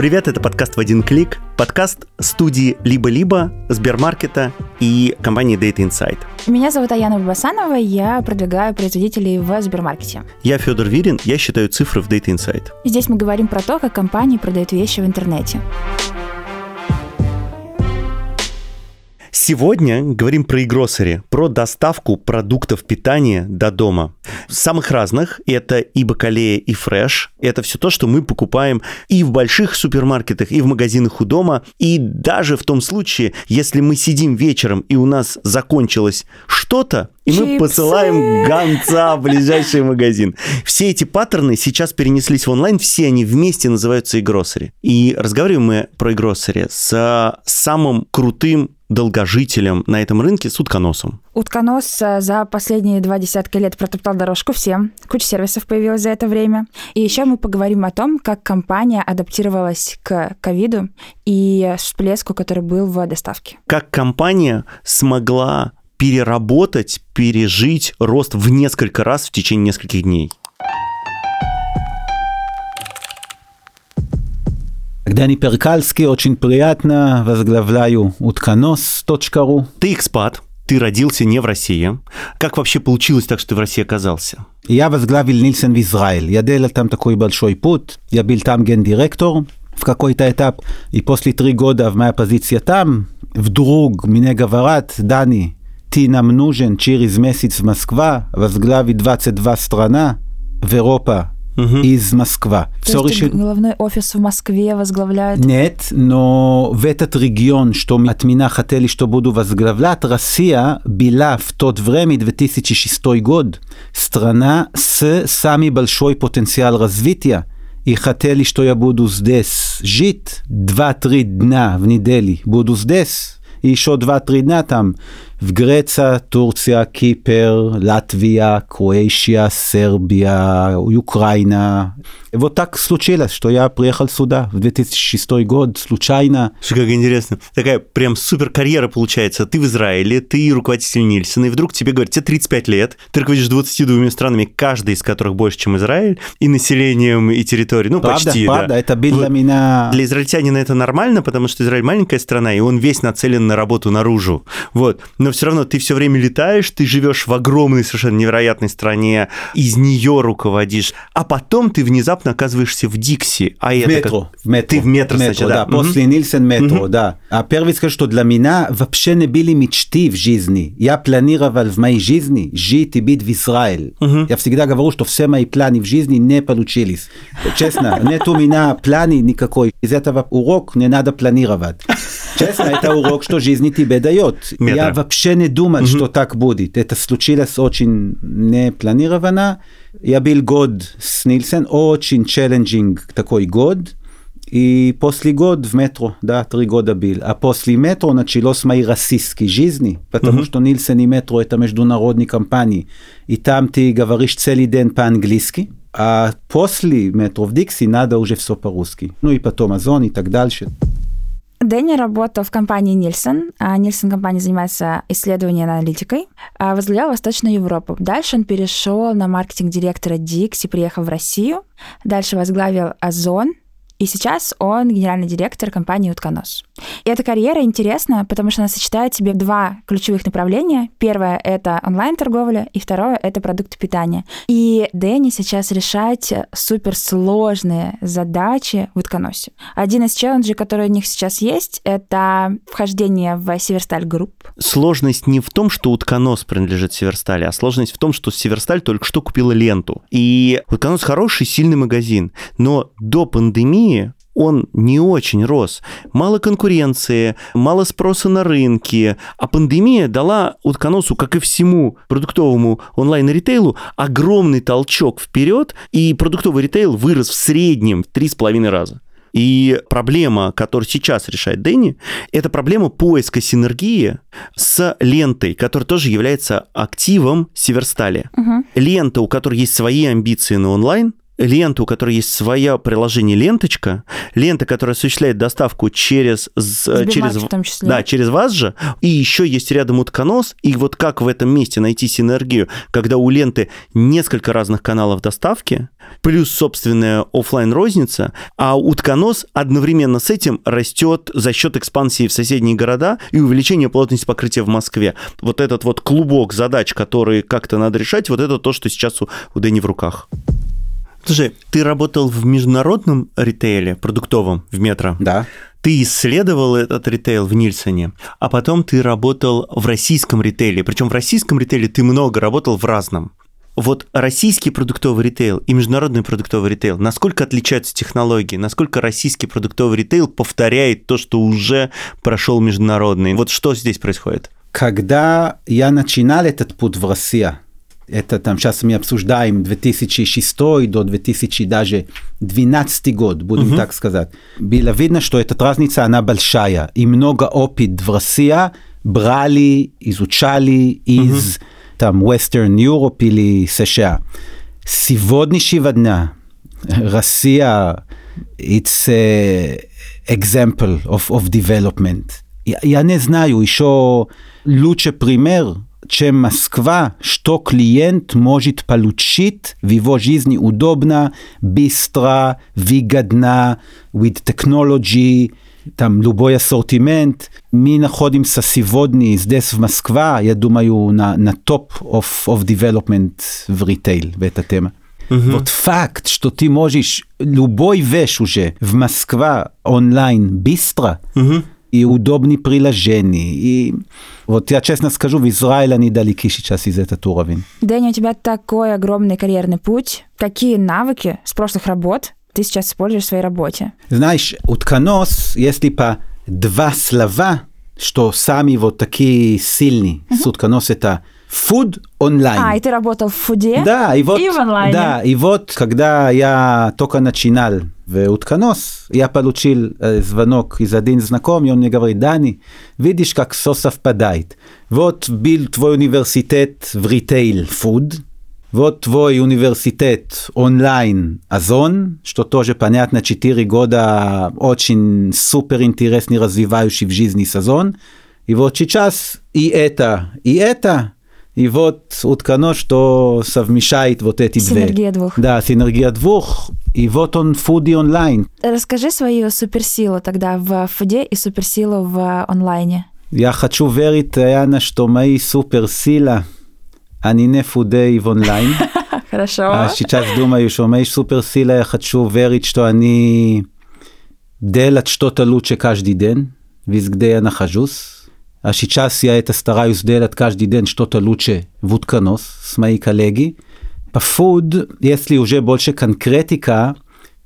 Привет, это подкаст в один клик. Подкаст студии «Либо-либо», Сбермаркета и компании Data Insight. Меня зовут Аяна Бабасанова, я продвигаю производителей в Сбермаркете. Я Федор Вирин, я считаю цифры в Data Insight. Здесь мы говорим про то, как компании продают вещи в интернете. Сегодня говорим про e про доставку продуктов питания до дома. Самых разных. Это и бакалея, и фреш. Это все то, что мы покупаем и в больших супермаркетах, и в магазинах у дома. И даже в том случае, если мы сидим вечером, и у нас закончилось что-то, и мы посылаем гонца в ближайший магазин. Все эти паттерны сейчас перенеслись в онлайн, все они вместе называются e И разговариваем мы про e с самым крутым долгожителем на этом рынке с утконосом. Утконос э, за последние два десятка лет протоптал дорожку всем. Куча сервисов появилась за это время. И еще мы поговорим о том, как компания адаптировалась к ковиду и всплеску, который был в доставке. Как компания смогла переработать, пережить рост в несколько раз в течение нескольких дней. Дани Перкальский, очень приятно, возглавляю утконос.ру. Ты экспат, ты родился не в России. Как вообще получилось так, что ты в России оказался? Я возглавил Нильсон в Израиль. Я делал там такой большой путь. Я был там гендиректор в какой-то этап. И после три года в моя позиция там, вдруг мне говорят, Дани, ты нам нужен через месяц в Москва, возглавить 22 страна в Европа угу. из Москвы. Все решили... Головной офис в Москве возглавляет? Нет, но в этот регион, что от меня хотели, что буду возглавлять, Россия была в тот время, 2006 год, страна с самый большой потенциал развития. И хотели, что я буду здесь жить два-три дня в неделю. Буду здесь. И еще два-три дня там גרציה, טורציה, קיפר, לטביה, קרואשיה, סרביה, אוקראינה. Вот так случилось, что я приехал сюда в 2006 год случайно. Слушай, как интересно. Такая прям супер карьера получается. Ты в Израиле, ты руководитель Нильсона, и вдруг тебе говорят, тебе 35 лет, ты руководишь 22 странами, каждый из которых больше, чем Израиль, и населением, и территорией. Ну, правда, почти, правда, да. это было для меня... Для израильтянина это нормально, потому что Израиль маленькая страна, и он весь нацелен на работу наружу. Вот. Но все равно ты все время летаешь, ты живешь в огромной, совершенно невероятной стране, из нее руководишь, а потом ты внезапно оказываешься в Дикси. А в это метро, как... в метро. Ты в метро, метро значит, да. да. После Нильсен метро, да. А первый скажу, что для меня вообще не были мечты в жизни. Я планировал в моей жизни жить и быть в Израиле. Я всегда говорю, что все мои планы в жизни не получились. Честно, нет у меня планы никакой. Из этого урок не надо планировать. Честно, это урок, что жизнь тебе дает. Метро. Я вообще не думал, что так будет. Это случилось очень непланированно. Я был год с Нильсен, очень челленджинг такой год. И после год в метро, да, три года был. А после метро началось мои российские жизни, потому что Нильсен и метро это международные компании. И там ты говоришь целый день по-английски, а после метро в Дикси надо уже все по-русски. Ну и потом Озон и так дальше. Дэнни работал в компании Нильсон. А Нильсон компания занимается исследованием и аналитикой. А возглавлял Восточную Европу. Дальше он перешел на маркетинг-директора Dix и приехал в Россию. Дальше возглавил Озон, и сейчас он генеральный директор компании «Утконос». И эта карьера интересна, потому что она сочетает в себе два ключевых направления. Первое — это онлайн-торговля, и второе — это продукты питания. И Дэнни сейчас решать суперсложные задачи в «Утконосе». Один из челленджей, который у них сейчас есть, это вхождение в Северсталь Групп. Сложность не в том, что «Утконос» принадлежит Северстали, а сложность в том, что Северсталь только что купила Ленту. И «Утконос» хороший, сильный магазин, но до пандемии пандемии он не очень рос. Мало конкуренции, мало спроса на рынке. А пандемия дала утконосу, как и всему продуктовому онлайн-ритейлу, огромный толчок вперед, и продуктовый ритейл вырос в среднем в 3,5 раза. И проблема, которую сейчас решает Дэнни, это проблема поиска синергии с лентой, которая тоже является активом Северстали. Угу. Лента, у которой есть свои амбиции на онлайн, ленту, у которой есть свое приложение ленточка, лента, которая осуществляет доставку через... через в том числе. Да, через вас же, и еще есть рядом утконос, и вот как в этом месте найти синергию, когда у ленты несколько разных каналов доставки, плюс собственная офлайн розница а утконос одновременно с этим растет за счет экспансии в соседние города и увеличения плотности покрытия в Москве. Вот этот вот клубок задач, которые как-то надо решать, вот это то, что сейчас у, у Дэни в руках. Слушай, ты работал в международном ритейле продуктовом в метро? Да. Ты исследовал этот ритейл в Нильсоне, а потом ты работал в российском ритейле. Причем в российском ритейле ты много работал в разном. Вот российский продуктовый ритейл и международный продуктовый ритейл, насколько отличаются технологии, насколько российский продуктовый ритейл повторяет то, что уже прошел международный? Вот что здесь происходит? Когда я начинал этот путь в Россию, это там сейчас мы обсуждаем 2006 до 2012 год, будем uh-huh. так сказать. Было видно, что эта разница, она большая, и много опыт в России брали, изучали из uh-huh. там Western Europe или США. Сегодняшнего дня Россия it's a example of, of development. Я, я не знаю еще лучше пример чем Москва, что клиент может получить в его жизни удобно, быстро, выгодно, with technology, там любой ассортимент. Мы находимся сегодня здесь в Москва, я думаю, на, на топ of, of development в ритейл, в эта тема. Mm-hmm. Вот факт, что ты можешь любой вещь уже в Москва онлайн быстро, mm-hmm и удобные приложения. И вот я честно скажу, в Израиле они далеки сейчас из этого уровня. Дэнни, у тебя такой огромный карьерный путь. Какие навыки с прошлых работ ты сейчас используешь в своей работе? Знаешь, утконос, если по два слова, что сами вот такие сильные, uh-huh. с утконос это Food онлайн. А, и ты работал в фуде? Да, и вот, и в онлайне. Да, и вот, когда я только начинал в Утконос, я получил э, звонок из один знакомый, он мне говорит, Дани, видишь, как все совпадает. Вот был твой университет в ритейл фуд, вот твой университет онлайн Озон, что тоже понятно, 4 года очень супер интересный, развивающий в жизни сезон. И вот сейчас и это, и это и вот уткано, что совмещает вот эти две. Синергия двух. Да, синергия двух. И вот он фуди онлайн. Расскажи свою суперсилу тогда в фуде и суперсилу в онлайне. Я хочу верить, Яна, что мои суперсила, они не фуде в онлайн. Хорошо. А сейчас думаю, что мои суперсила, я хочу верить, что они делать что-то лучше каждый день, везде я нахожусь. А сейчас я это стараюсь делать каждый день что-то лучше в утконос с моими коллеги. По food, если уже больше конкретика,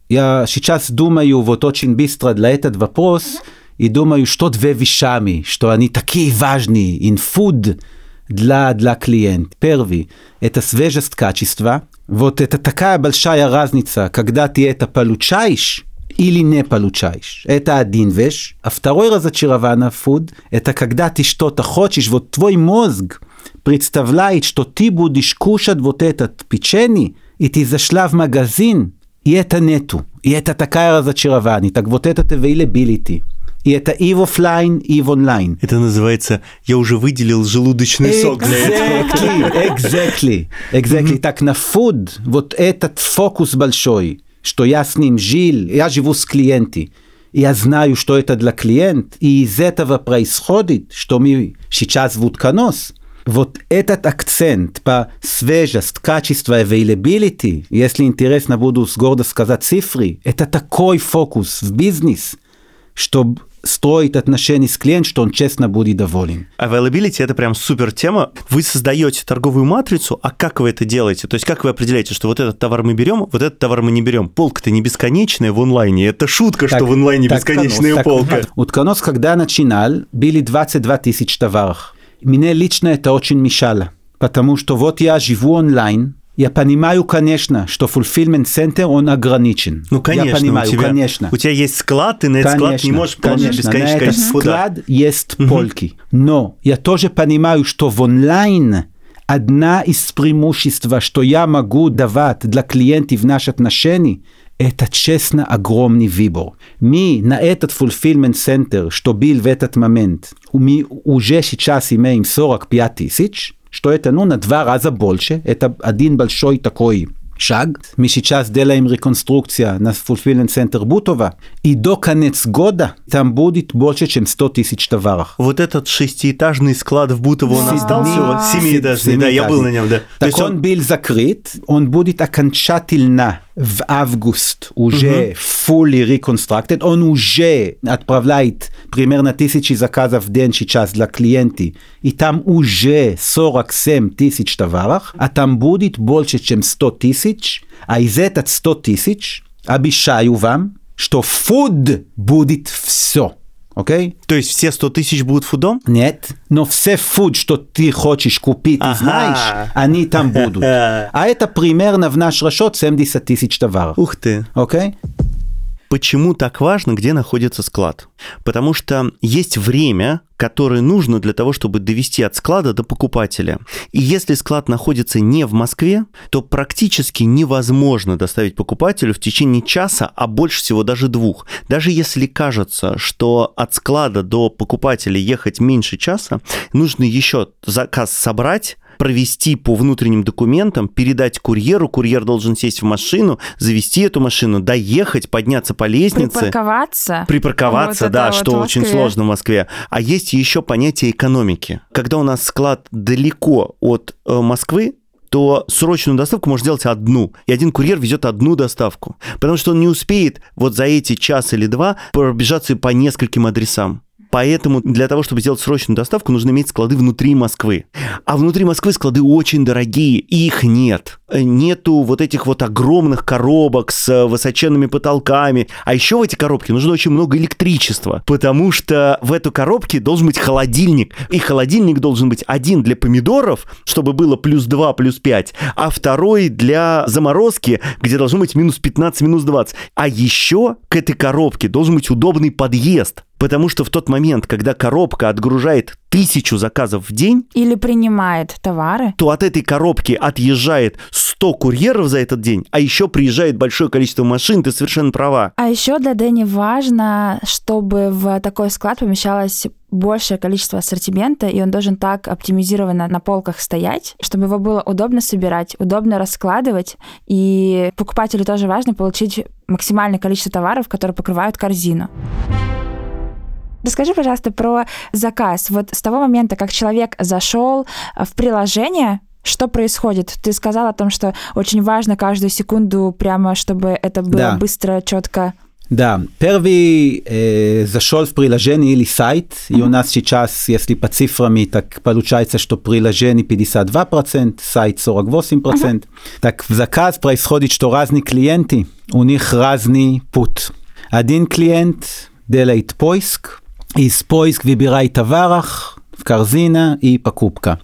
я сейчас думаю вот очень быстро для этот вопрос, и думаю, что две вещами, что они такие важные in food для, для клиента. Первый – это свежесть качества. Вот это такая большая разница, когда ты это получаешь, или не получаешь. Это один вещь. А второй разочарование фуд – это когда ты что-то хочешь, вот твой мозг представляет, что ты будешь кушать вот этот печенье, и ты зашла в магазин, и это нету. И это такая разочарование. Так вот это availability. И это и в офлайн, и в онлайн. Это называется «я уже выделил желудочный сок для этого». Exactly, exactly. Так на food вот этот фокус большой – что я с ним жил, я живу с клиентами. Я знаю, что это для клиента, и из этого происходит, что мы сейчас в утконос. Вот этот акцент по свежесть, качество, availability, если интересно, буду с гордо сказать цифры, это такой фокус в бизнес, чтобы строить отношения с клиентом, что он честно будет доволен. Availability – это прям супер тема. Вы создаете торговую матрицу, а как вы это делаете? То есть как вы определяете, что вот этот товар мы берем, вот этот товар мы не берем? Полка-то не бесконечная в онлайне. Это шутка, так, что в онлайне так, бесконечная так, полка. Так, Утконос, когда начинал, были 22 тысяч товаров. Мне лично это очень мешало, потому что вот я живу онлайн, я понимаю, конечно, что fulfillment center, он ограничен. Ну, конечно, я понимаю, у тебя, конечно. У тебя есть склад, ты на этот конечно, склад не можешь положить конечно, бесконечное количество склад есть угу. полки. Но я тоже понимаю, что в онлайн Одна из преимуществ, что я могу давать для клиентов в наше отношение, это честно огромный выбор. Мы на этот fulfillment center, что был в этот момент, мы уже сейчас имеем 45 тысяч, что это ну на два раза больше, это один большой такой шаг. Мы сейчас делаем реконструкция на Fulfillment Center Бутова, и до конец года там будет больше, чем 100 тысяч товаров. Вот этот шестиэтажный склад в Бутово, он остался? Семиэтажный, да, я был на нем, да. Так он, был закрыт, он будет окончательно в август уже угу. fully reconstructed, он уже отправляет примерно тысячи заказов в день сейчас для клиентов, и там уже 47 тысяч товаров, а там будет больше, чем 100 тысяч, а из этих 100 тысяч, обещаю вам, что food будет все. Окей? Okay? То есть все 100 тысяч будут фудом? Нет, но все фуд, что ты хочешь купить ага. знаешь, они там будут. А это примерно в наш расчет 70 тысяч товаров. Ух ты. Окей? Okay? Почему так важно, где находится склад? Потому что есть время, которое нужно для того, чтобы довести от склада до покупателя. И если склад находится не в Москве, то практически невозможно доставить покупателю в течение часа, а больше всего даже двух. Даже если кажется, что от склада до покупателя ехать меньше часа, нужно еще заказ собрать, провести по внутренним документам, передать курьеру, курьер должен сесть в машину, завести эту машину, доехать, подняться по лестнице. Припарковаться. Припарковаться, вот да, что вот очень сложно в Москве. А есть еще понятие экономики. Когда у нас склад далеко от э, Москвы, то срочную доставку можно сделать одну. И один курьер везет одну доставку. Потому что он не успеет вот за эти час или два пробежаться по нескольким адресам. Поэтому для того, чтобы сделать срочную доставку, нужно иметь склады внутри Москвы. А внутри Москвы склады очень дорогие, и их нет. Нету вот этих вот огромных коробок с высоченными потолками. А еще в эти коробки нужно очень много электричества, потому что в эту коробке должен быть холодильник. И холодильник должен быть один для помидоров, чтобы было плюс 2, плюс 5, а второй для заморозки, где должно быть минус 15, минус 20. А еще к этой коробке должен быть удобный подъезд Потому что в тот момент, когда коробка отгружает тысячу заказов в день... Или принимает товары. То от этой коробки отъезжает 100 курьеров за этот день, а еще приезжает большое количество машин, ты совершенно права. А еще для Дэнни важно, чтобы в такой склад помещалось большее количество ассортимента, и он должен так оптимизированно на полках стоять, чтобы его было удобно собирать, удобно раскладывать, и покупателю тоже важно получить максимальное количество товаров, которые покрывают корзину. Расскажи, пожалуйста, про заказ. Вот с того момента, как человек зашел в приложение, что происходит? Ты сказал о том, что очень важно каждую секунду прямо, чтобы это было да. быстро, четко. Да, первый э, зашел в приложение или сайт, mm-hmm. и у нас сейчас, если по цифрами, так получается, что приложение 52%, сайт 48%. Mm-hmm. Так в заказ происходит, что разные клиенты, у них разный путь. Один клиент делает поиск, из поиск выбирай товарах в корзина и покупка.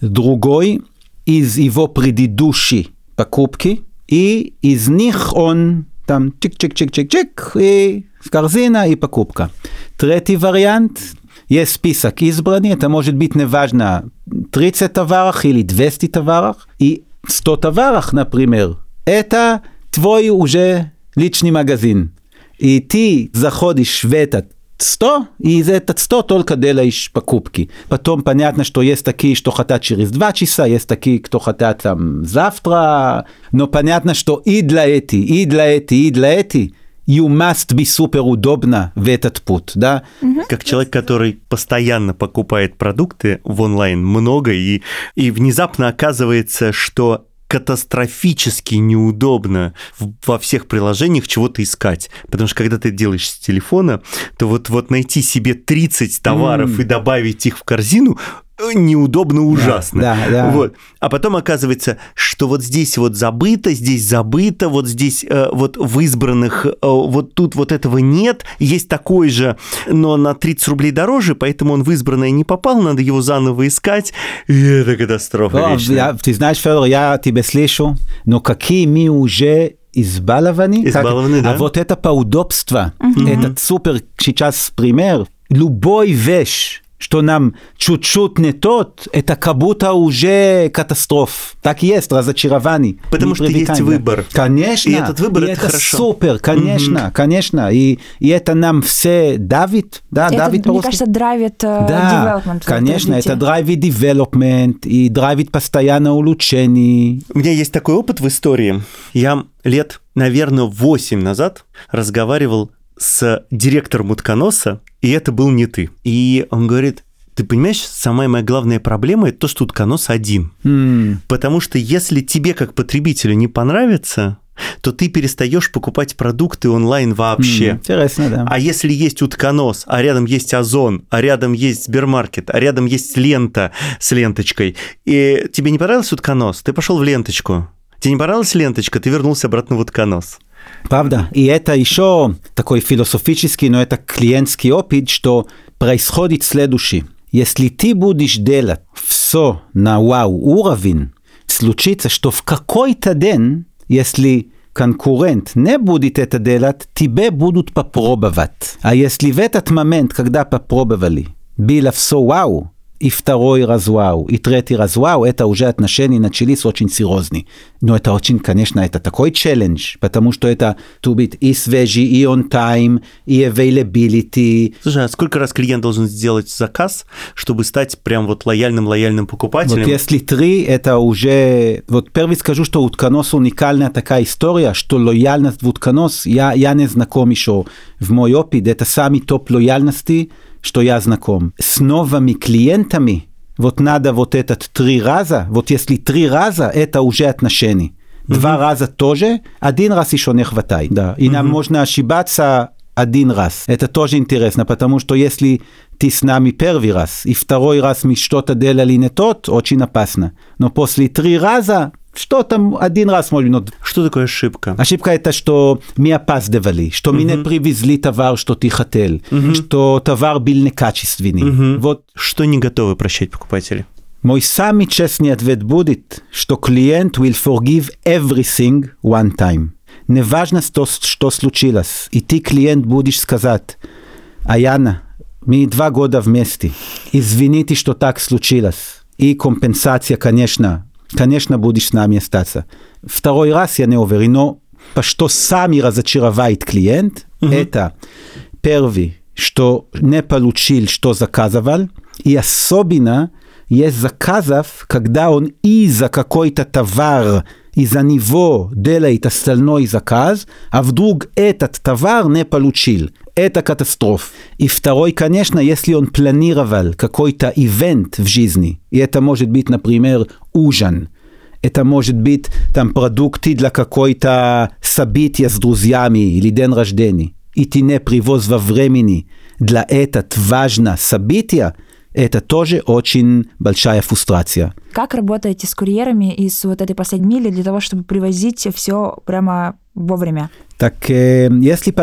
Другой из его предыдущей покупки, и из них он там чик-чик-чик-чик-чик, и в корзина и покупка. Третий вариант, есть список избранный, это может быть неважно 30 товаров или 200 товаров, и 100 товаров, например, это твой уже личный магазин. И ты заходишь в этот 100, и этот 100 только делаешь покупки. Потом понятно, что есть такие, что хотят через 2 часа, есть такие, кто хотят там завтра, но понятно, что и для этих, и для этих, и для этих you must be супер удобно в этот путь, да? Как человек, который постоянно покупает продукты в онлайн много, и, и внезапно оказывается, что катастрофически неудобно во всех приложениях чего-то искать. Потому что когда ты делаешь с телефона, то вот, вот найти себе 30 товаров mm. и добавить их в корзину неудобно ужасно. Да, да, да. Вот. А потом оказывается, что вот здесь вот забыто, здесь забыто, вот здесь э, вот в избранных, э, вот тут вот этого нет, есть такой же, но на 30 рублей дороже, поэтому он в избранное не попал, надо его заново искать, и это катастрофа да, я, Ты знаешь, Федор, я тебя слышу, но какие мы уже избалованы, избалованы как, да? а вот это по удобству, угу. этот супер сейчас пример, любой вещь, что нам чуть-чуть не тот, это как будто уже катастроф. Так есть, разочарование. Потому что есть выбор. Конечно. И этот выбор и это, это хорошо. супер, конечно, угу. конечно. И, и это нам все давит, да, это, давит мне кажется, драйвит uh, да, development. конечно, это драйвит development и драйвит постоянно улучшение. У меня есть такой опыт в истории. Я лет, наверное, 8 назад разговаривал с директором утконоса, и это был не ты. И он говорит, ты понимаешь, самая моя главная проблема это то, что утконос один. Mm. Потому что если тебе как потребителю не понравится, то ты перестаешь покупать продукты онлайн вообще. Mm, интересно, да. А если есть утконос, а рядом есть Озон, а рядом есть Сбермаркет, а рядом есть лента с ленточкой, и тебе не понравился утконос, ты пошел в ленточку. Тебе не понравилась ленточка, ты вернулся обратно в утконос. Правда. И это еще такой философический, но это клиентский опыт, что происходит следующее. Если ты будешь делать все на вау уровень, случится, что в какой-то день, если конкурент не будет это делать, тебе будут попробовать. А если в этот момент, когда попробовали, было все вау, раз вау, и третий раз вау, это уже отношения начались очень серьезные. Но это очень, конечно, это такой челлендж, потому что это to быть и свежий, и on time, и availability. Слушай, а сколько раз клиент должен сделать заказ, чтобы стать прям вот лояльным-лояльным покупателем? Вот если три, это уже... Вот первый скажу, что утконос уникальная такая история, что лояльность в утконос, я, я не знаком еще в мой опыт, это самый топ лояльности, что я знаком. С новыми клиентами вот надо вот этот три раза, вот если три раза, это уже отношения. Два mm-hmm. раза тоже, один раз еще не хватает. Да. И mm-hmm. нам можно ошибаться один раз. Это тоже интересно, потому что если ты с нами первый раз, и второй раз мы что-то делали не тот, очень опасно. Но после три раза что там один раз может быть. Что такое ошибка? Ошибка это, что мы опаздывали, что мы не привезли товар, что ты хотел, что товар был некачественный. Вот. Что не готовы прощать покупатели? Мой самый честный ответ будет, что клиент will forgive everything one time. Неважно, что, что случилось, и ты, клиент, будешь сказать, Аяна, мы два года вместе, извините, что так случилось. И компенсация, конечно, конечно, будешь с нами остаться. Второй раз я не уверен, но что сами разочаровает клиент, uh-huh. это первый, что не получил, что заказывал, и особенно есть заказов, когда он из-за какой-то товар, из-за него делает остальной заказ, а вдруг этот товар не получил. Это катастрофа. И второй, конечно, если он планировал какой-то ивент в жизни, и это может быть, например, ужин, это может быть там продукты для какой-то события с друзьями или день рождения, и ты не привоз во времени для этого важное событие, это тоже очень большая фрустрация. Как работаете с курьерами из вот этой последней мили для того, чтобы привозить все прямо вовремя? Так, если по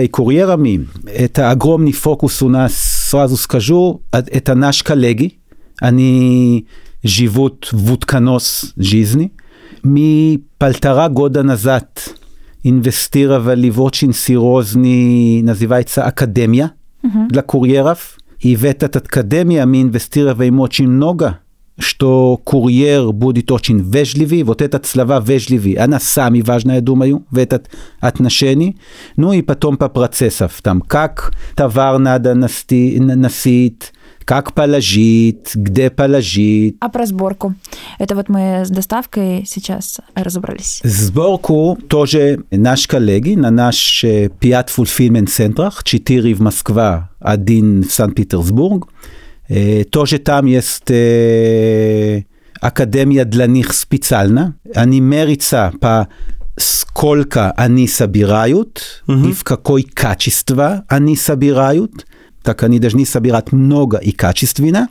и курьерами, это огромный фокус у нас, сразу скажу, это наши коллеги, они живут в утконос жизни. Мы полтора года назад инвестировали в очень серьезный, называется, академия uh-huh. для курьеров. И в этот академия мы инвестируем очень много, что курьер будет очень вежливый. Вот этот слова вежливый, она самая важная, я думаю, в этот отношении. Ну и потом по процессам, там, как товар надо носить, как положить, где положить. А про сборку? Это вот мы с доставкой сейчас разобрались. Сборку тоже наши коллеги на наш пять fulfillment центрах, четыре в Москва, один в Санкт-Петербург. Тоже там есть академия для них специально. Они мерятся по сколько они собирают mm-hmm. и в какой качество они собирают так они должны собирать много и качественно,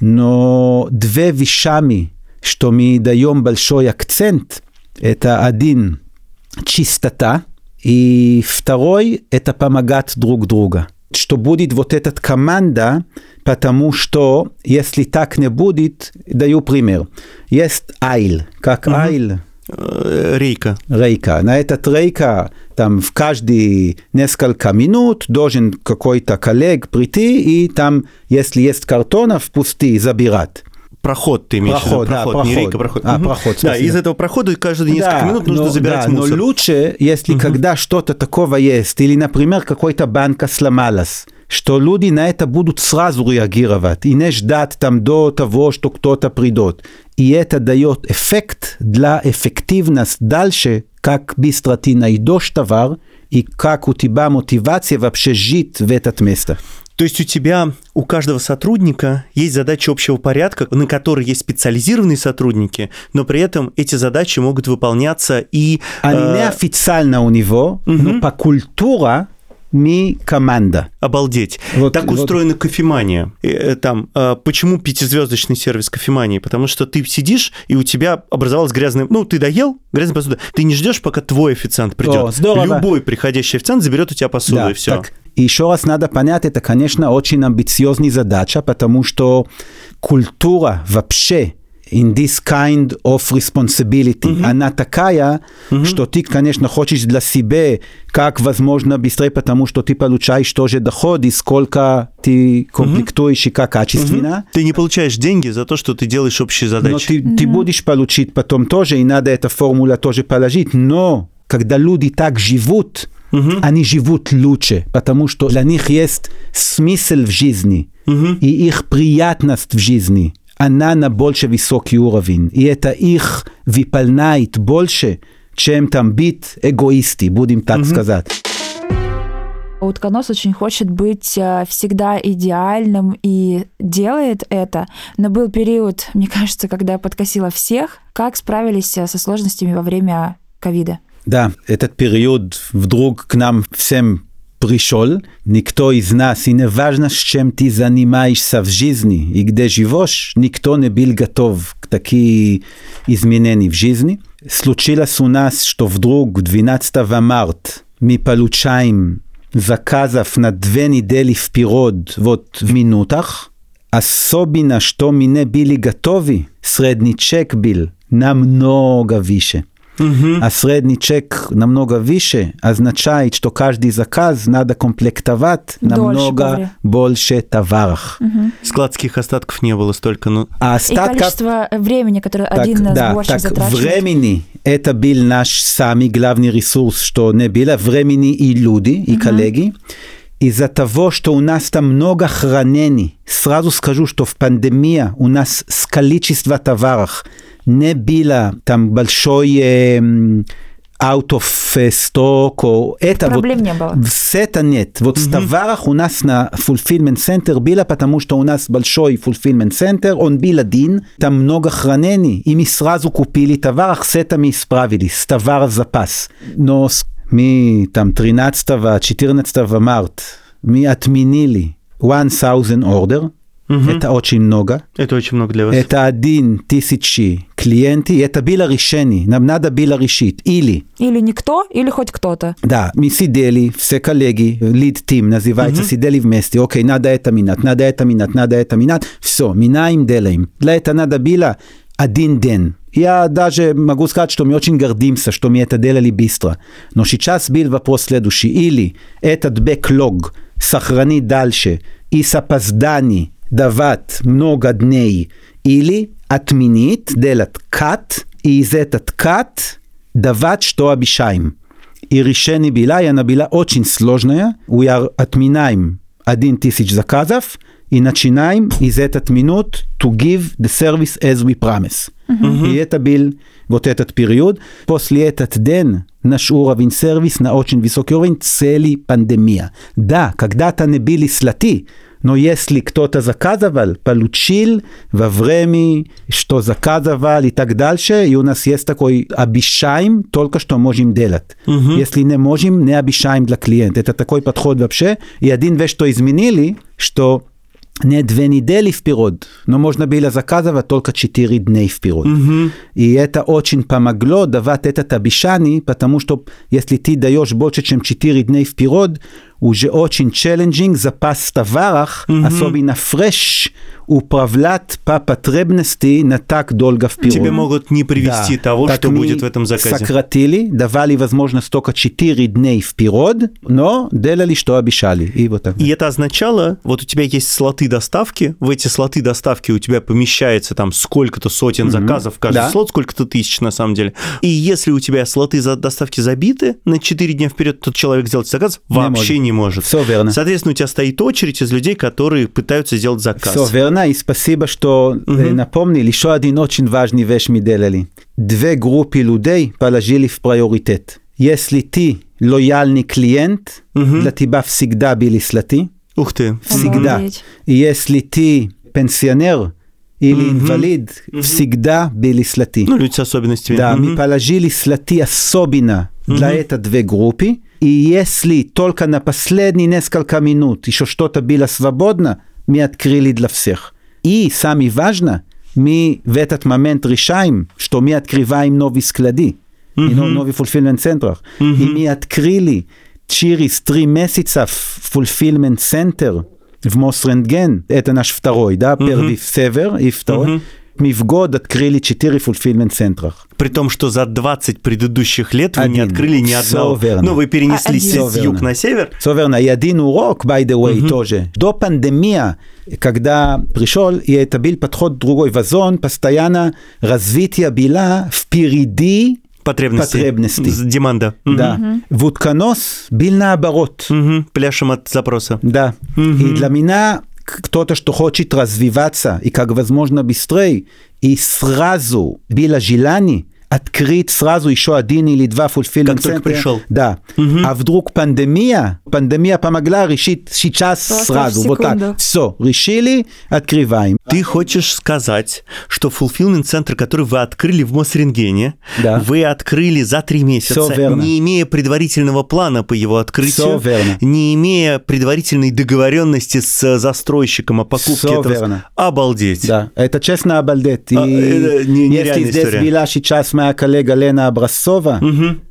но две вещами, что мы даем большой акцент, это один – чистота, и второй – это помогать друг другу. Что будет вот эта команда, потому что если так не будет, даю пример. Есть айл, как uh-huh. айл, Э, рейка. Рейка. На этот рейка там в каждый несколько минут должен какой-то коллег прийти и там, если есть картонов пустые, забирать. Проход ты имеешь проход, в виду? Проход, да, не проход. рейка, проход. А, Мгм. проход, Да, из этого прохода каждые несколько Да, минут нужно но, забирать да, мусор. Но лучше, если когда что-то такого есть, или, например, какой-то банка сломалась, что люди на это будут сразу реагировать и не ждать там до того, что кто-то придет. И это дает эффект для эффективности дальше, как быстро ты найдешь товар и как у тебя мотивация вообще жить в это место. То есть у тебя, у каждого сотрудника есть задачи общего порядка, на которые есть специализированные сотрудники, но при этом эти задачи могут выполняться и... Они э, неофициально у него, но по культура ми команда. Обалдеть. Вот- так вот- устроена кофемания. Э, э, Там, э, почему пятизвездочный сервис кофемании? Потому что ты сидишь, и у тебя образовалась грязная... Ну, ты доел, грязная посуда. Ты не ждешь, пока твой официант придет. О, здорово. Любой приходящий официант заберет у тебя посуду, Да, и все. так, и еще раз надо понять, это, конечно, очень амбициозная задача, потому что культура вообще in this kind of responsibility, она такая, что ты, конечно, хочешь для себя как возможно быстрее, потому что ты получаешь тоже доход, и сколько ты комплектуешь и как качественно. Ты не получаешь деньги за то, что ты делаешь общие Но задачи. ты, ты будешь получить потом тоже, и надо эту формулу тоже положить. Но когда люди так живут, они живут лучше, потому что для них есть смысл в жизни, и их приятность в жизни, она на больше высокий уровень. И это их выполняет больше, чем там быть эгоисты, будем так сказать. Утконос очень хочет быть э, всегда идеальным и делает это. Но был период, мне кажется, когда подкосило всех. Как справились э, со сложностями во время ковида? Да, этот период вдруг к нам всем пришел. Никто из нас, и не важно, с чем ты занимаешься в жизни и где живешь, никто не был готов к таким изменениям в жизни. Случилось у нас, что вдруг 12 марта мы получаем заказов на две недели вперед, вот в минутах. Особенно, что мы не были готовы, средний чек был намного выше. А средний чек намного выше означает, что каждый заказ надо комплектовать Дольше намного говори. больше товаров. Складских остатков не было столько, ну... А И остатка количество времени, которое так, один да, сборщик так затрачивает. времени это был наш самый главный ресурс, что не было времени и люди, и коллеги. Из-за того, что у нас там много хранений, сразу скажу, что в пандемии у нас с количества товаров не было там большой эм, out of э, stock, о, это вот Проблем не было. с это нет. Вот с товарах у нас на fulfillment center было, потому что у нас большой fulfillment center, он был один, там много хранений, и мы сразу купили товар, с этим мы справились, с товар запас. Но с- мы там 13-14 марта мы отменили 1000 order, это очень много. Это очень много для вас. Это один тысячи клиентов, и это было решение, нам надо было решить. Или Или никто, или хоть кто-то. да, мы сидели, все коллеги, lead team называется, сидели вместе, окей, надо это менять, надо это менять, надо это менять, все, меняем, делаем. Для этого надо было один день. Я даже могу сказать, что мы очень гордимся, что мы это делали быстро. Но сейчас был вопрос следующий. Или этот бэклог сохранить дальше и с опозданием давать много дней, или отменить, делать кат, и из этот кат давать, что обещаем. И решение было, и оно было очень сложное. We are отменяем один тысяч заказов и начинаем из этот минут to give the service as we promise. И это был вот этот период. После этот день наш уровень сервис на очень высокий уровень цели пандемия. Да, когда-то не были слоты, но если кто-то заказывал, получил во время, что заказывал и так дальше, и у нас есть такой обещаем только что можем делать. Если не можем, не обещаем для клиента. Это такой подход вообще. И один вещь, что изменили, что не две недели вперед, но можно было заказывать только четыре дня вперед. И это очень помогло давать этот обещание, потому что если ты даешь больше, чем четыре дня вперед, очень challenging запас товарах, Мгм. особенно fresh, управлять по потребности на так долго вперед. Тебе могут не привести Да. того, Так что будет в этом заказе. сократили, давали возможность только 4 дней вперед, но делали, что обещали. И вот так. И это означало, вот у тебя есть слоты доставки, в эти слоты доставки у тебя помещается там сколько-то сотен заказов, каждый Да. слот сколько-то тысяч на самом деле. И если у тебя слоты за доставки забиты на 4 дня вперед, то человек сделать заказ Не вообще может. не может. Все верно. Соответственно, у тебя стоит очередь из людей, которые пытаются сделать заказ. Все верно, и спасибо, что э, напомнили. Еще один очень важный вещь мы делали. Две группы людей положили в приоритет. Если ты лояльный клиент, для тебя всегда были слоты. Ух ты. Всегда. Обалдеть. И если ты пенсионер или инвалид, всегда были слоты. Ну, люди с особенностями. Да, Мгм. мы положили слоты особенно для этой две группы. И если только на последние несколько минут еще что-то было свободно, мы открыли для всех. И самое важное, мы в этот момент решаем, что мы открываем новые склады, и но- новые fulfillment центрах. И мы открыли через три месяца fulfillment центр в Мосрентген. Это наш второй, да, первый в север и второй. Мы в год открыли четыре fulfillment центрах. При том, что за 20 предыдущих лет вы не Один. открыли ни одного. верно. Ну, вы перенеслись Один. с юг на север. Все верно. И один урок, by the way, тоже. До пандемии, когда пришел, и это был подход другой вазон, постоянно развитие было впереди Потребности. Потребности. Деманда. Да. В утконос был наоборот. Мгм. Пляшем от запроса. Да. И для меня кто-то, что хочет развиваться и как возможно быстрее, и сразу было желание открыть сразу еще один или два fulfillment Как только пришел. Да. А вдруг пандемия, пандемия помогла решить сейчас Просто сразу. Вот так. Все, решили, открываем. Ты хочешь сказать, что fulfillment центр, который вы открыли в Мосренгене, Да. вы открыли за три месяца, не имея предварительного плана по его открытию, не имея предварительной договоренности с застройщиком о покупке Всё этого. верно. Обалдеть. Да, это честно обалдеть. И А, это не- если здесь история. была сейчас моя коллега Лена Образцова,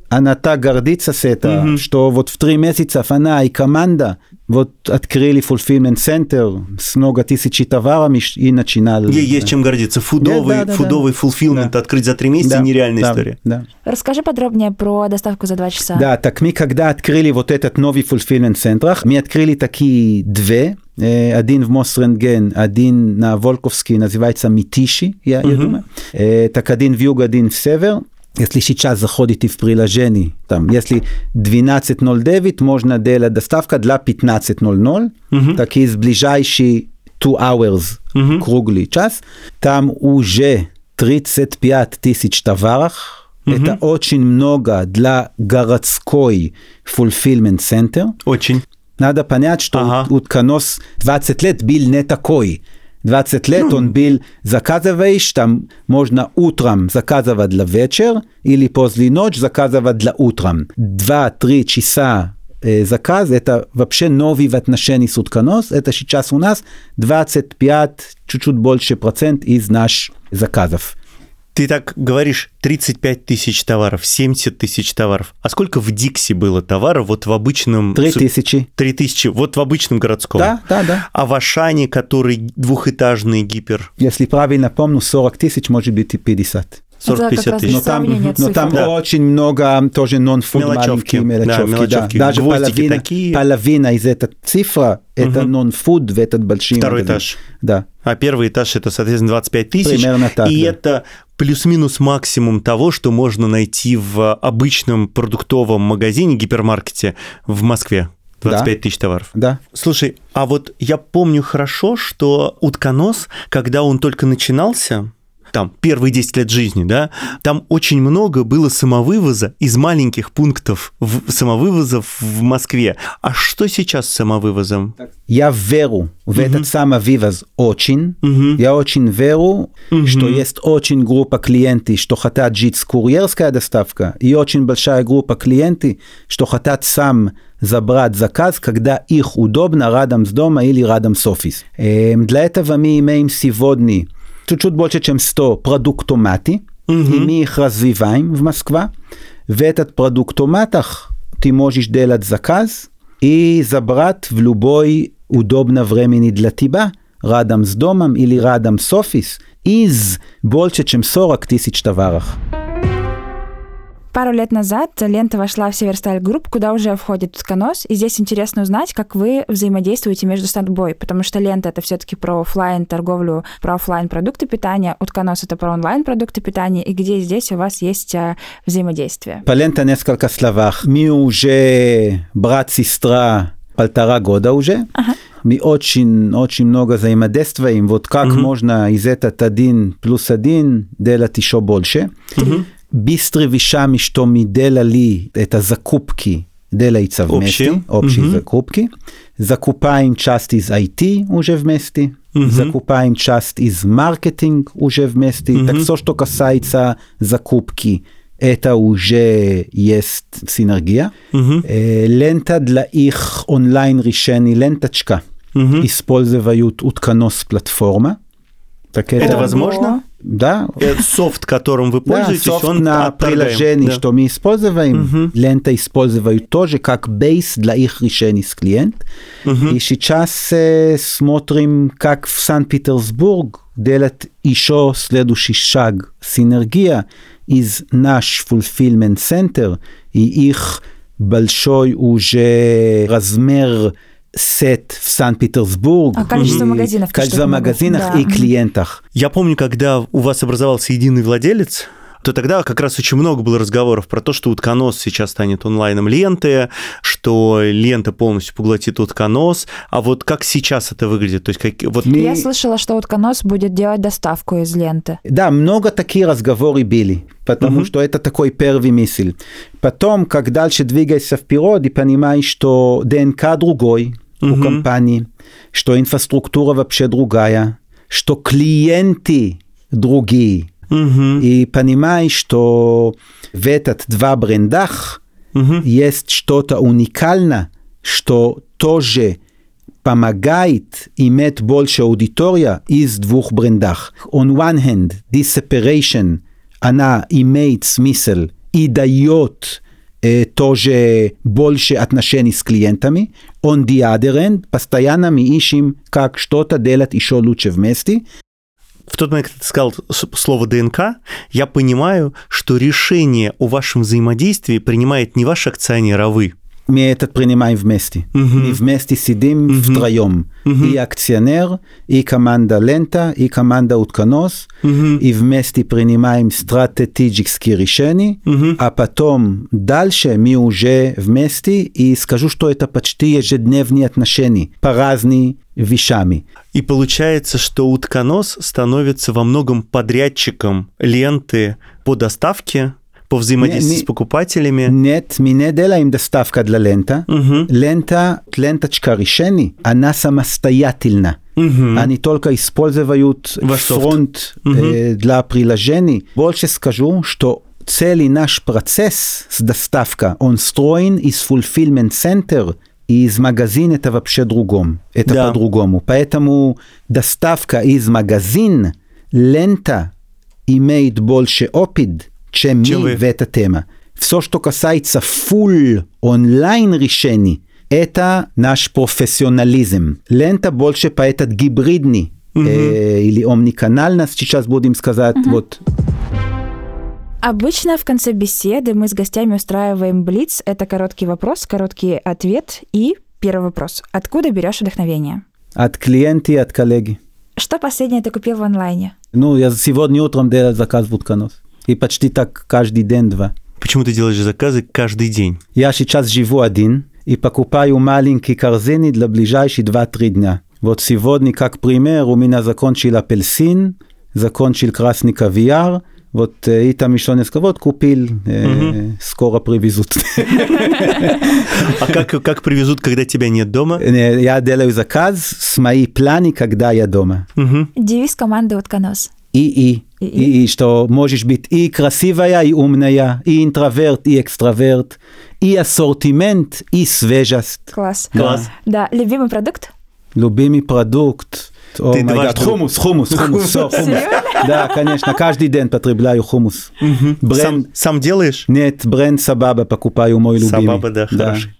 она так гордится с этим, что вот в три месяца она и команда вот открыли fulfillment центр с много тысяч товарами и начинали. Ей есть чем гордиться. Фудовый, Да, да, да, фудовый да. fulfillment Да. открыть за три месяца Да, нереальная да, история. Да. Расскажи подробнее про доставку за два часа. Да, так мы когда открыли вот этот новый fulfillment центрах, мы открыли такие две, э, один в Мосрентген, один на Волковский, называется Митиши, я, я думаю. Э, так один в юг, один в север. Если сейчас заходите в приложение, там, если 12.09, можно делать доставка для 15.00, так из ближайшие 2 hours, круглый час, там уже 35 тысяч товаров, это очень много для городской fulfillment center. Очень. Надо понять, что Ага. утконос 20 лет был не такой. 20 лет он был, заказываешь, там можно утром заказывать для вечер или после ночи заказывать для утром. 2-3 часа э, заказ, это вообще новый в отношении с утконос. Это сейчас у нас 25, чуть-чуть больше процент из наших заказов. Ты так говоришь 35 тысяч товаров, 70 тысяч товаров. А сколько в Дикси было товаров вот в обычном... 3000. 3 тысячи, вот в обычном городском. Да, да, да. А в Ашане, который двухэтажный гипер, Если правильно помню, 40 тысяч, может быть и 50. 40-50 как раз тысяч. Но там, но там. Да. очень много тоже non-food Мелочевки. маленькие Да, мелочевки. мелочевки. Даже половина, такие. половина из этой цифры это non-food в этот большой Второй магазин. этаж. Да. А первый этаж это, соответственно, 25 тысяч. Примерно так, И да. это плюс-минус максимум того, что можно найти в обычном продуктовом магазине, гипермаркете в Москве. 25 тысяч товаров. Да. Слушай, а вот я помню хорошо, что утконос, когда он только начинался, там, первые 10 лет жизни, да, там очень много было самовывоза из маленьких пунктов в, самовывозов в Москве. А что сейчас с самовывозом? Я верю в этот самовывоз очень. Я очень верю, что есть очень группа клиентов, что хотят жить с курьерской доставкой, и очень большая группа клиентов, что хотят сам забрать заказ, когда их удобно рядом с дома или рядом с офис. Эм, Для этого мы имеем сегодня чуть-чуть больше, чем 100 продуктоматы, и мы их развиваем в Москве. В этот продуктоматах ты можешь делать заказ, и забрать в любой удобно времени для тебя, рядом с домом или рядом с офис, из больше чем 40 тысяч товаров. Пару лет назад лента вошла в Северсталь Групп, куда уже входит утконос, и здесь интересно узнать, как вы взаимодействуете между собой, потому что лента — это все таки про офлайн торговлю, про офлайн продукты питания, утконос — это про онлайн продукты питания, и где здесь у вас есть а, взаимодействие? По лента несколько словах. Мы уже брат-сестра полтора года уже. Ага. Мы очень, очень много взаимодействуем. Вот как Мгм. можно из этот один плюс один делать еще больше. Быстрые вещами, что мы делали, это закупки делается вместе, Общие. общие Мгм. закупки. Закупаем часть из IT уже вместе, Мгм. закупаем часть из маркетинг уже вместе. Мгм. Так все, что касается закупки, это уже есть синергия. Мгм. Э, Лента для их онлайн решений, ленточка, Мгм. используют утконос платформа. Так Это это, возможно? Да, Э, Софт, которым вы да, пользуетесь, софт он на отторгаем. приложении, Да. что мы используем, Мгм. лента используют тоже как бейс для их решений с клиент. Мгм. И сейчас э, смотрим, как в Санкт-Петербург делать еще следующий шаг. Синергия из наш fulfillment center и их большой уже размер сет в Санкт-Петербург. А количество магазинов, Количество магазинов Да. и клиентах. Я помню, когда у вас образовался единый владелец, то тогда как раз очень много было разговоров про то, что утконос сейчас станет онлайном ленты, что лента полностью поглотит утконос. А вот как сейчас это выглядит? То есть, как, вот... Я слышала, что утконос будет делать доставку из ленты. Да, много такие разговоры были, потому Мгм. что это такой первый мысль. Потом, как дальше двигаешься вперед и понимаешь, что ДНК другой у Мгм. компании, что инфраструктура вообще другая, что клиенты другие. Мгм. И понимаешь, что в этот два брендах Мгм. есть что-то уникальное, что тоже помогает иметь больше аудитория из двух брендах. On one hand, this separation, она имеет смысл и дает э, тоже больше отношений с клиентами. On the other end, постоянно мы ищем, как что-то делать еще лучше вместе. В тот момент, когда ты сказал слово ДНК, я понимаю, что решение о вашем взаимодействии принимает не ваш акционер, а вы. Сидим Мгм. втроем. Мгм. И акционер, и команда Лента, и команда Утконос. Мгм. И вместе принимаем стратегические решения. Мгм. А потом дальше мы уже вместе, и скажу, что это почти ежедневные отношения по разным вещами. И получается, что утконос становится во многом подрядчиком ленты по доставке, по взаимодействию Не- не- с покупателями. Нет, мы не делаем доставка для Лента. Мгм. Лента, ленточка решений, она самостоятельна. Мгм. Они только используют Ваш фронт Мгм. э, для приложений. Больше скажу, что целый наш процесс с доставкой, он строен из fulfillment center, и из магазина это вообще другом. Это Да. по-другому. Поэтому доставка из магазин, лента имеет больше опыт, чем, Чем мы вы. в тема. Все, что касается full онлайн решений, это наш профессионализм. Лента больше по этот гибридный э, или омниканальность, сейчас будем сказать, вот. Обычно в конце беседы мы с гостями устраиваем блиц. Это короткий вопрос, короткий ответ и первый вопрос. Откуда берешь вдохновение? От клиента и от коллеги. Что последнее ты купил в онлайне? Ну, я сегодня утром делал заказ в утконос. И почти так каждый день два. Почему ты делаешь заказы каждый день? Я сейчас живу один и покупаю маленькие корзины для ближайших 2-3 дня. Вот сегодня, как пример, у меня закончил апельсин, закончил красный кавиар, вот э, и там еще несколько, вот купил, э, скоро привезут. А как, как привезут, когда тебя нет дома? Э, Я делаю заказ с моими планами, когда я дома. Мгм. Девиз команды «Утконос». И, и, что можешь быть и красивая, и умная, и интроверт, и экстраверт, и ассортимент, и свежесть. Класс. Класс. Да, любимый продукт? Любимый продукт. О Ты дважды- хумус, хумус, хумус, всё, хумус. Да, конечно, каждый день потребляю хумус. Сам, Бренд, сам делаешь? нет, бренд Сабаба покупаю мой любимый. Сабаба, да, хороший.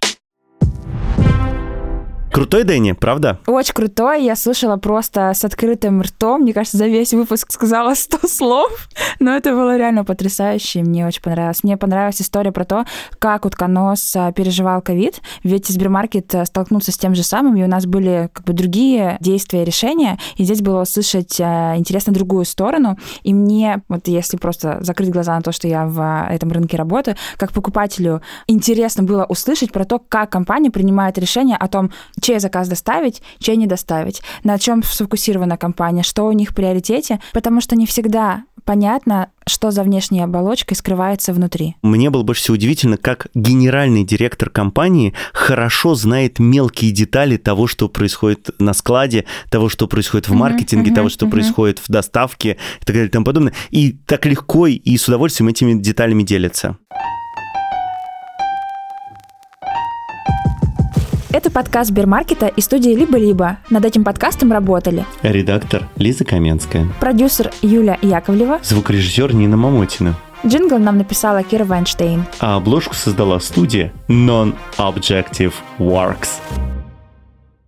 Крутой Дэнни, правда? Очень крутой. Я слушала просто с открытым ртом. Мне кажется, за весь выпуск сказала 100 слов. Но это было реально потрясающе. Мне очень понравилось. Мне понравилась история про то, как утконос а, переживал ковид. Ведь Сбермаркет а, столкнулся с тем же самым, и у нас были как бы другие действия, решения. И здесь было услышать а, интересно другую сторону. И мне, вот если просто закрыть глаза на то, что я в этом рынке работаю, как покупателю интересно было услышать про то, как компания принимает решение о том, чей заказ доставить, чей не доставить, на чем сфокусирована компания, что у них в приоритете, потому что не всегда понятно, что за внешней оболочкой скрывается внутри. Мне было больше всего удивительно, как генеральный директор компании хорошо знает мелкие детали того, что происходит на складе, того, что происходит в маркетинге, uh-huh, того, что uh-huh. происходит в доставке и так далее и тому подобное. И так легко и с удовольствием этими деталями делится. Это подкаст Сбермаркета и студии «Либо-либо». Над этим подкастом работали редактор Лиза Каменская, продюсер Юля Яковлева, звукорежиссер Нина Мамотина. Джингл нам написала Кира Вайнштейн. А обложку создала студия Non-Objective Works.